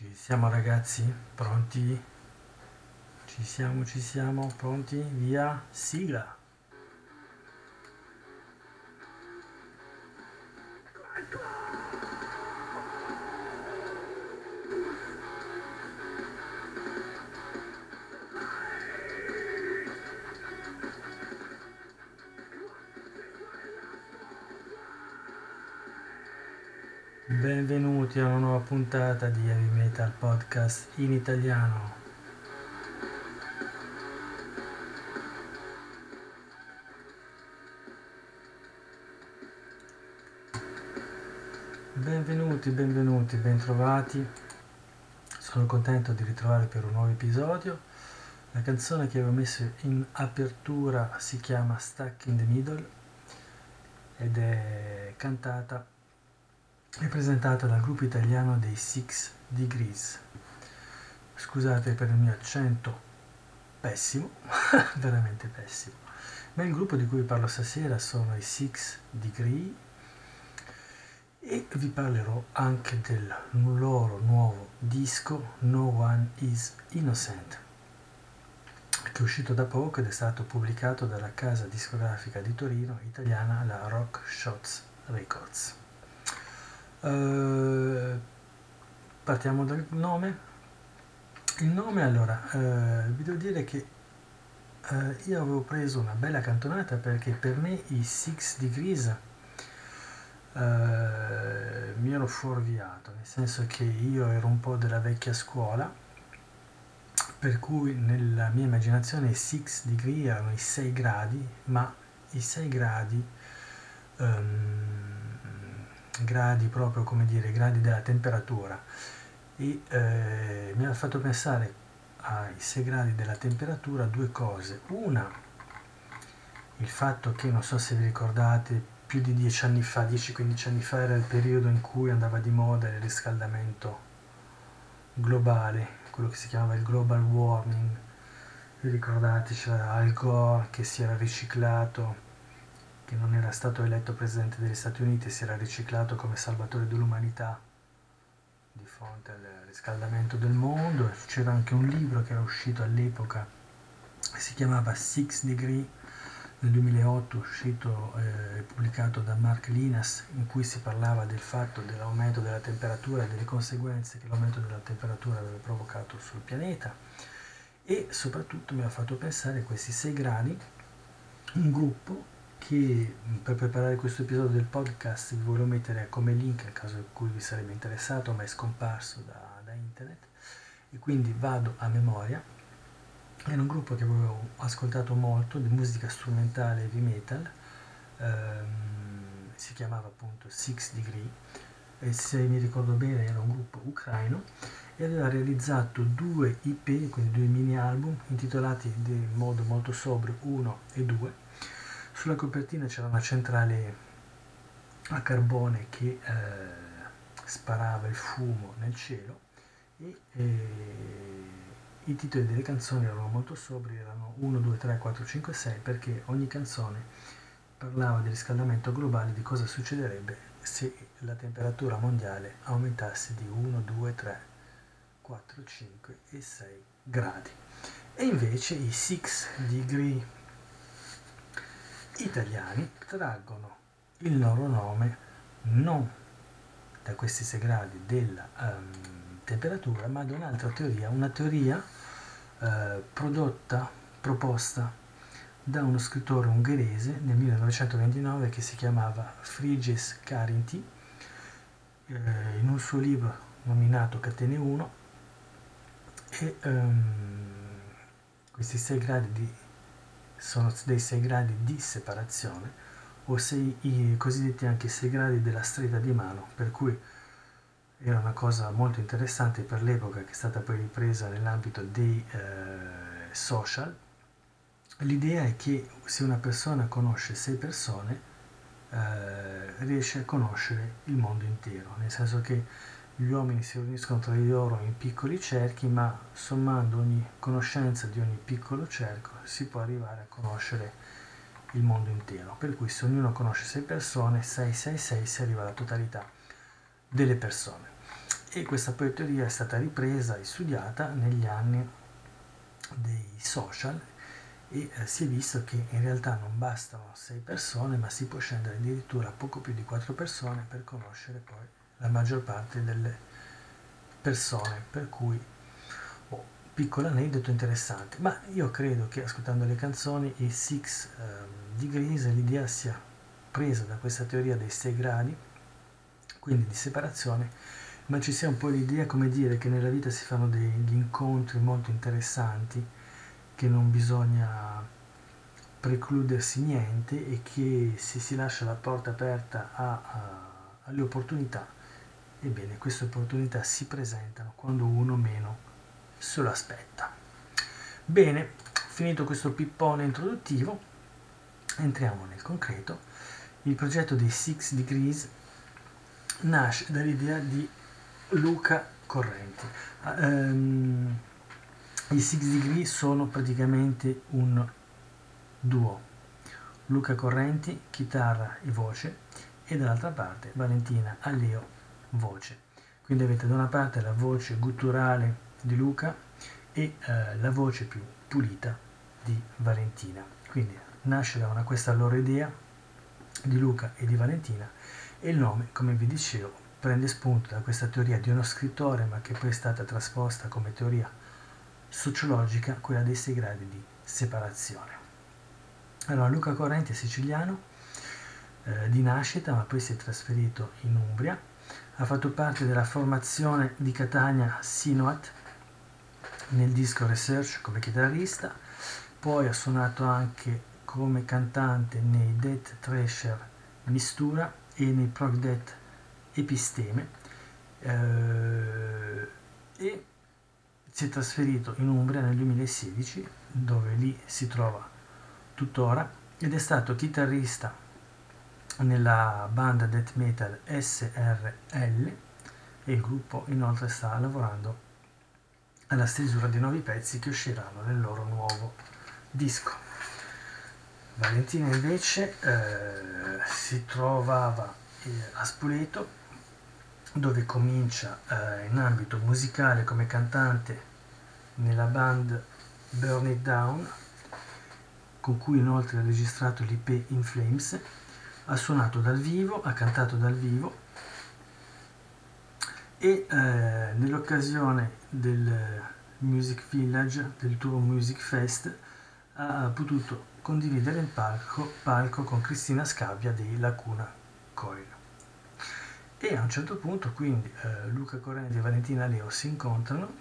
Ci siamo ragazzi? Pronti? Ci siamo, ci siamo, pronti? Via, sigla! Puntata di Heavy Metal Podcast in italiano. Benvenuti, benvenuti, bentrovati. Sono contento di ritrovare per un nuovo episodio. La canzone che avevo messo in apertura si chiama Stuck in the Middle ed è cantata e presentata dal gruppo italiano dei Six Degrees. Scusate per il mio accento pessimo, veramente pessimo. Ma il gruppo di cui parlo stasera sono i Six Degree e vi parlerò anche del loro nuovo disco No One Is Innocent che è uscito da poco ed è stato pubblicato dalla casa discografica di Torino italiana la Rock Shots Records. Uh, partiamo dal nome. Il nome allora, uh, vi devo dire che uh, io avevo preso una bella cantonata perché per me i Six Degrees mi ero fuorviato, nel senso che io ero un po' della vecchia scuola, per cui nella mia immaginazione i Six Degree erano i 6 gradi, ma i 6 gradi um, gradi proprio come dire gradi della temperatura. E eh, mi ha fatto pensare ai 6 gradi della temperatura due cose. Una il fatto che non so se vi ricordate più di 10 anni fa 10-15 anni fa era il periodo in cui andava di moda il riscaldamento globale quello che si chiamava il global warming. Vi ricordate c'era Al Gore che si era riciclato che non era stato eletto presidente degli Stati Uniti e si era riciclato come salvatore dell'umanità di fronte al riscaldamento del mondo. C'era anche un libro che era uscito all'epoca, si chiamava Six Degree, nel 2008 uscito e eh, pubblicato da Mark Linas, in cui si parlava del fatto dell'aumento della temperatura e delle conseguenze che l'aumento della temperatura aveva provocato sul pianeta e soprattutto mi ha fatto pensare a questi 6 gradi, un gruppo che per preparare questo episodio del podcast vi volevo mettere come link nel caso in cui vi sarebbe interessato ma è scomparso da, da internet. E quindi vado a memoria. Era un gruppo che avevo ascoltato molto di musica strumentale heavy metal ehm, si chiamava appunto Six Degree. E se mi ricordo bene era un gruppo ucraino e aveva realizzato due IP, quindi due mini album intitolati in modo molto sobrio 1 e 2 sulla copertina c'era una centrale a carbone che eh, sparava il fumo nel cielo e eh, i titoli delle canzoni erano molto sobri, erano 1, 2, 3, 4, 5, 6 perché ogni canzone parlava di riscaldamento globale, di cosa succederebbe se la temperatura mondiale aumentasse di 1, 2, 3, 4, 5 e 6 gradi. E invece i 6 degree italiani traggono il loro nome non da questi 6 gradi della um, temperatura, ma da un'altra teoria, una teoria uh, prodotta, proposta da uno scrittore ungherese nel 1929 che si chiamava Frigyes Karinti, eh, in un suo libro nominato Catene 1, e um, questi 6 gradi di sono dei 6 gradi di separazione o sei, i cosiddetti anche 6 gradi della stretta di mano, per cui era una cosa molto interessante per l'epoca che è stata poi ripresa nell'ambito dei eh, social. L'idea è che se una persona conosce 6 persone, eh, riesce a conoscere il mondo intero, nel senso che gli uomini si riuniscono tra di loro in piccoli cerchi, ma sommando ogni conoscenza di ogni piccolo cerco si può arrivare a conoscere il mondo intero. Per cui se ognuno conosce sei persone, 666 si arriva alla totalità delle persone. e questa poi teoria è stata ripresa e studiata negli anni dei social e eh, si è visto che in realtà non bastano sei persone ma si può scendere addirittura a poco più di quattro persone per conoscere poi la maggior parte delle persone per cui oh, piccolo aneddoto interessante ma io credo che ascoltando le canzoni i Six eh, Degrees l'idea sia presa da questa teoria dei sei gradi quindi di separazione ma ci sia un po' l'idea, come dire, che nella vita si fanno degli incontri molto interessanti, che non bisogna precludersi niente e che se si lascia la porta aperta a, a, alle opportunità, ebbene queste opportunità si presentano quando uno meno se lo aspetta. Bene, finito questo pippone introduttivo, entriamo nel concreto. Il progetto dei Six Degrees nasce dall'idea di Luca Correnti. Um, I Six Degree sono praticamente un duo. Luca Correnti, chitarra e voce, e dall'altra parte Valentina Alleo, voce. Quindi avete da una parte la voce gutturale di Luca e eh, la voce più pulita di Valentina. Quindi nasce da una, questa loro idea di Luca e di Valentina e il nome, come vi dicevo, prende spunto da questa teoria di uno scrittore, ma che poi è stata trasposta come teoria sociologica, quella dei sei gradi di separazione. Allora, Luca Correnti è siciliano eh, di nascita, ma poi si è trasferito in Umbria, ha fatto parte della formazione di Catania Sinuat nel disco Research come chitarrista, poi ha suonato anche come cantante nei Death Thrasher Mistura e nei Prog Death episteme. Eh, e si è trasferito in Umbria nel 2016 dove lì si trova tuttora ed è stato chitarrista nella banda death metal SRL e il gruppo inoltre sta lavorando alla stesura di nuovi pezzi che usciranno nel loro nuovo disco. Valentina invece eh, si trovava eh, a Spoleto dove comincia eh, in ambito musicale come cantante nella band Burn It Down, con cui inoltre ha registrato l'IP In Flames, ha suonato dal vivo, ha cantato dal vivo e eh, nell'occasione del Music Village, del Tour Music Fest, ha potuto condividere il palco, palco con Cristina Scabbia dei Lacuna Coil. E a un certo punto quindi eh, Luca Correnti e Valentina Leo si incontrano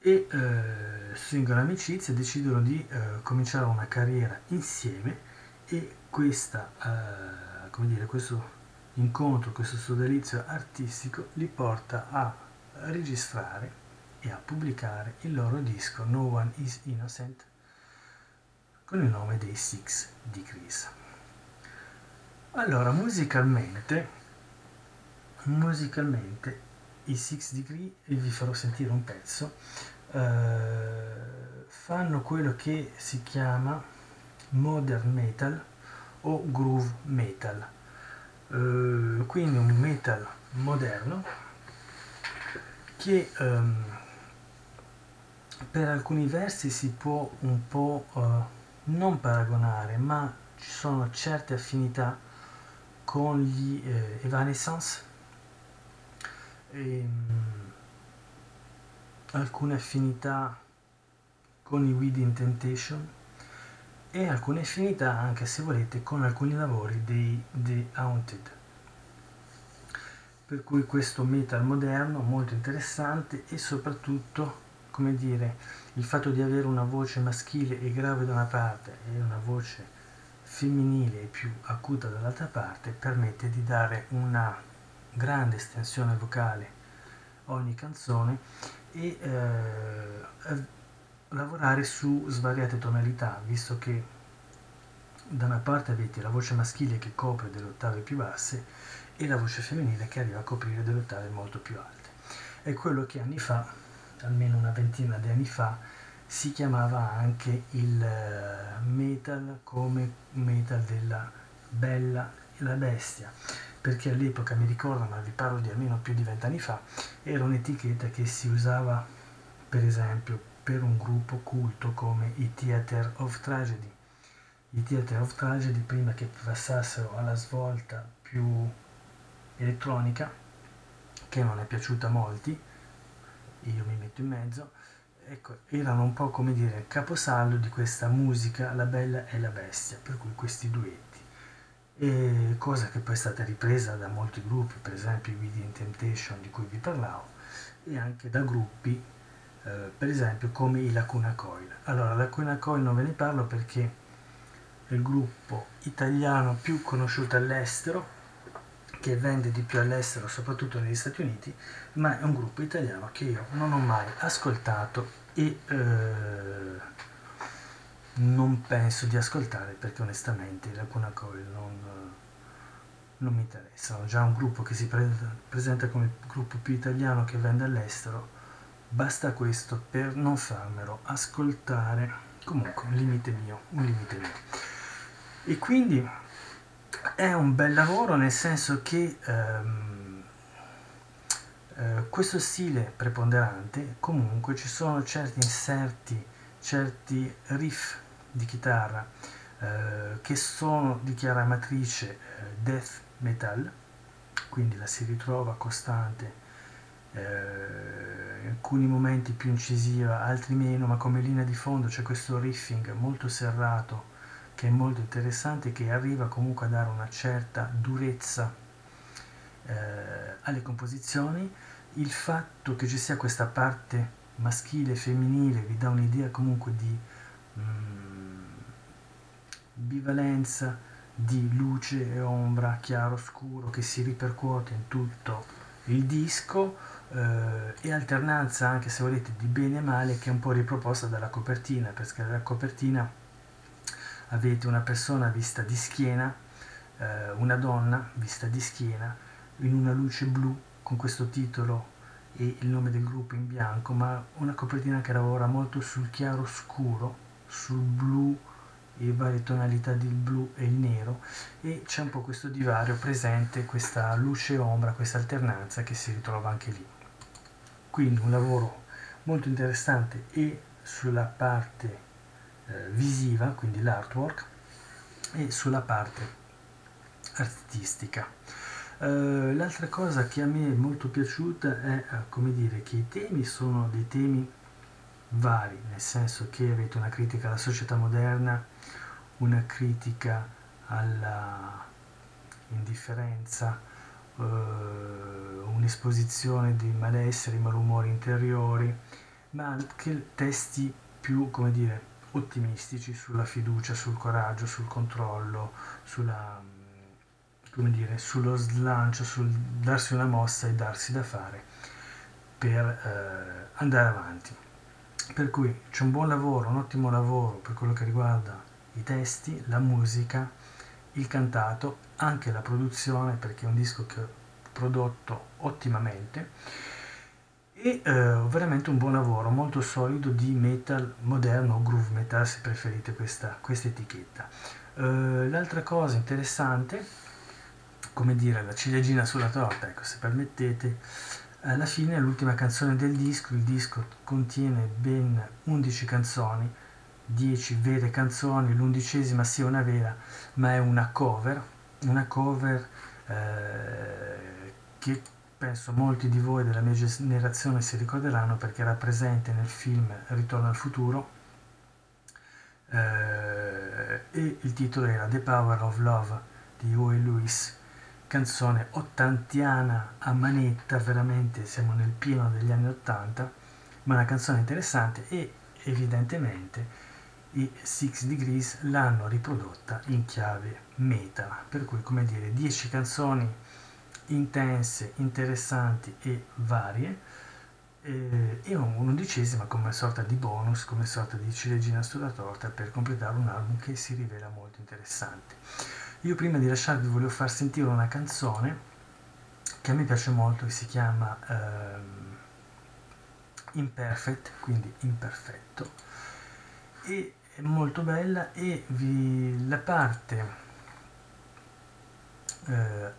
e eh, stringono amicizia e decidono di eh, cominciare una carriera insieme e questa, eh, come dire, questo incontro, questo sodalizio artistico li porta a registrare e a pubblicare il loro disco No One Is Innocent con il nome dei Six Degrees. Allora, musicalmente, musicalmente i Six Degree, e vi farò sentire un pezzo, eh, fanno quello che si chiama modern metal o groove metal. Eh, quindi un metal moderno che ehm, per alcuni versi si può un po' eh, non paragonare, ma ci sono certe affinità con gli eh, Evanescence e, um, alcune affinità con i Within Temptation e alcune affinità anche se volete con alcuni lavori dei The Haunted. Per cui questo metal moderno molto interessante e soprattutto come dire il fatto di avere una voce maschile e grave da una parte e una voce femminile e più acuta dall'altra parte permette di dare una grande estensione vocale a ogni canzone e eh, lavorare su svariate tonalità, visto che da una parte avete la voce maschile che copre delle ottave più basse e la voce femminile che arriva a coprire delle ottave molto più alte. È quello che anni fa, almeno una ventina di anni fa, si chiamava anche il eh, metal come metal della bella e la bestia perché all'epoca mi ricordo, ma vi parlo di almeno più di vent'anni fa, era un'etichetta che si usava per esempio per un gruppo culto come i Theater of Tragedy. I Theater of Tragedy prima che passassero alla svolta più elettronica, che non è piaciuta a molti, io mi metto in mezzo, ecco, erano un po' come dire il caposaldo di questa musica La Bella e la Bestia, per cui questi duetti. E cosa che poi è stata ripresa da molti gruppi, per esempio i Within Temptation di cui vi parlavo, e anche da gruppi, eh, per esempio come i Lacuna Coil. Allora, Lacuna Coil non ve ne parlo perché è il gruppo italiano più conosciuto all'estero, che vende di più all'estero, soprattutto negli Stati Uniti, ma è un gruppo italiano che io non ho mai ascoltato e eh, non penso di ascoltare perché onestamente la Cuna Coil non, non mi interessano. Già un gruppo che si pre- presenta come il gruppo più italiano che vende all'estero, basta questo per non farmelo ascoltare. Comunque, un limite mio, un limite mio. E quindi è un bel lavoro nel senso che ehm, eh, questo stile preponderante comunque ci sono certi inserti, certi riff di chitarra eh, che sono di chiara matrice eh, death metal, quindi la si ritrova costante eh, alcuni momenti più incisiva, altri meno, ma come linea di fondo c'è questo riffing molto serrato che è molto interessante, che arriva comunque a dare una certa durezza eh, alle composizioni. Il fatto che ci sia questa parte maschile e femminile vi dà un'idea comunque di mm, bivalenza, di luce e ombra, chiaro, scuro, che si ripercuote in tutto il disco e alternanza anche se volete di bene e male che è un po' riproposta dalla copertina, perché la copertina avete una persona vista di schiena, eh, una donna vista di schiena, in una luce blu con questo titolo e il nome del gruppo in bianco, ma una copertina che lavora molto sul chiaro scuro, sul blu e varie tonalità del blu e il nero e c'è un po' questo divario presente, questa luce ombra, questa alternanza che si ritrova anche lì. Quindi un lavoro molto interessante e sulla parte eh, visiva, quindi l'artwork, e sulla parte artistica. Uh, l'altra cosa che a me è molto piaciuta è uh, come dire che i temi sono dei temi vari, nel senso che avete una critica alla società moderna, una critica alla indifferenza, uh, un'esposizione di malesseri, malumori interiori, ma anche testi più, come dire, ottimistici sulla fiducia, sul coraggio, sul controllo, sulla, come dire, sullo slancio, sul darsi una mossa e darsi da fare per eh, andare avanti. Per cui c'è un buon lavoro, un ottimo lavoro per quello che riguarda i testi, la musica, il cantato, anche la produzione perché è un disco che ho prodotto ottimamente e eh, veramente un buon lavoro, molto solido di metal moderno o groove metal se preferite questa, questa etichetta. Eh, l'altra cosa interessante, come dire, la ciliegina sulla torta, ecco se permettete, alla fine l'ultima canzone del disco, il disco contiene ben 11 canzoni, 10 vere canzoni, l'undicesima sia una vera, ma è una cover, una cover eh, che penso molti di voi della mia generazione si ricorderanno perché era presente nel film Ritorno al futuro eh, e il titolo era The Power of Love di Huey Lewis, canzone ottantiana a manetta, veramente siamo nel pieno degli anni ottanta, ma una canzone interessante e evidentemente i Six Degrees l'hanno riprodotta in chiave metal, per cui come dire 10 canzoni intense, interessanti e varie eh, e un'undicesima come sorta di bonus, come sorta di ciliegina sulla torta per completare un album che si rivela molto interessante. Io prima di lasciarvi volevo far sentire una canzone che a me piace molto, che si chiama ehm, Imperfect, quindi imperfetto, e è molto bella e vi, la parte eh,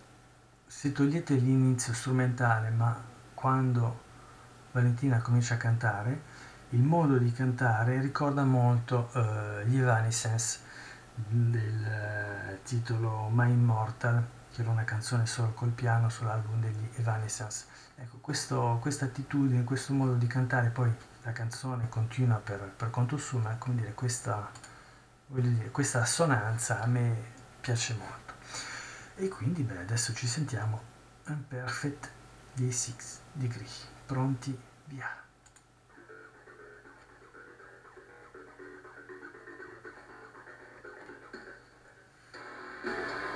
se togliete l'inizio strumentale, ma quando Valentina comincia a cantare, il modo di cantare ricorda molto uh, gli Evanescence del uh, titolo My Immortal, che era una canzone solo col piano sull'album degli Evanescence. Ecco, questa attitudine, questo modo di cantare, poi la canzone continua per, per conto suo, ma come dire, questa, dire, questa assonanza a me piace molto. E quindi beh, adesso ci sentiamo Imperfect dei Six Degree. Pronti? Via! thank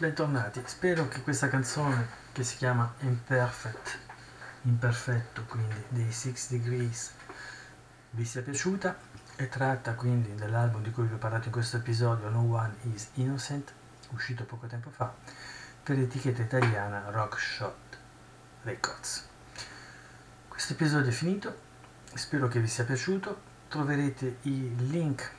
bentornati. Spero che questa canzone che si chiama Imperfect, imperfetto quindi dei Six Degrees, vi sia piaciuta. È tratta quindi dell'album di cui vi ho parlato in questo episodio, No One Is Innocent, uscito poco tempo fa, per l'etichetta italiana Rockshot Records. Questo episodio è finito, spero che vi sia piaciuto. Troverete i link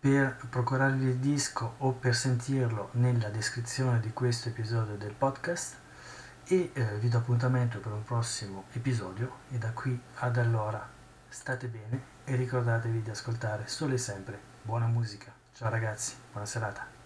per procurarvi il disco o per sentirlo nella descrizione di questo episodio del podcast e eh, vi do appuntamento per un prossimo episodio e da qui ad allora state bene e ricordatevi di ascoltare solo e sempre buona musica. Ciao ragazzi, buona serata.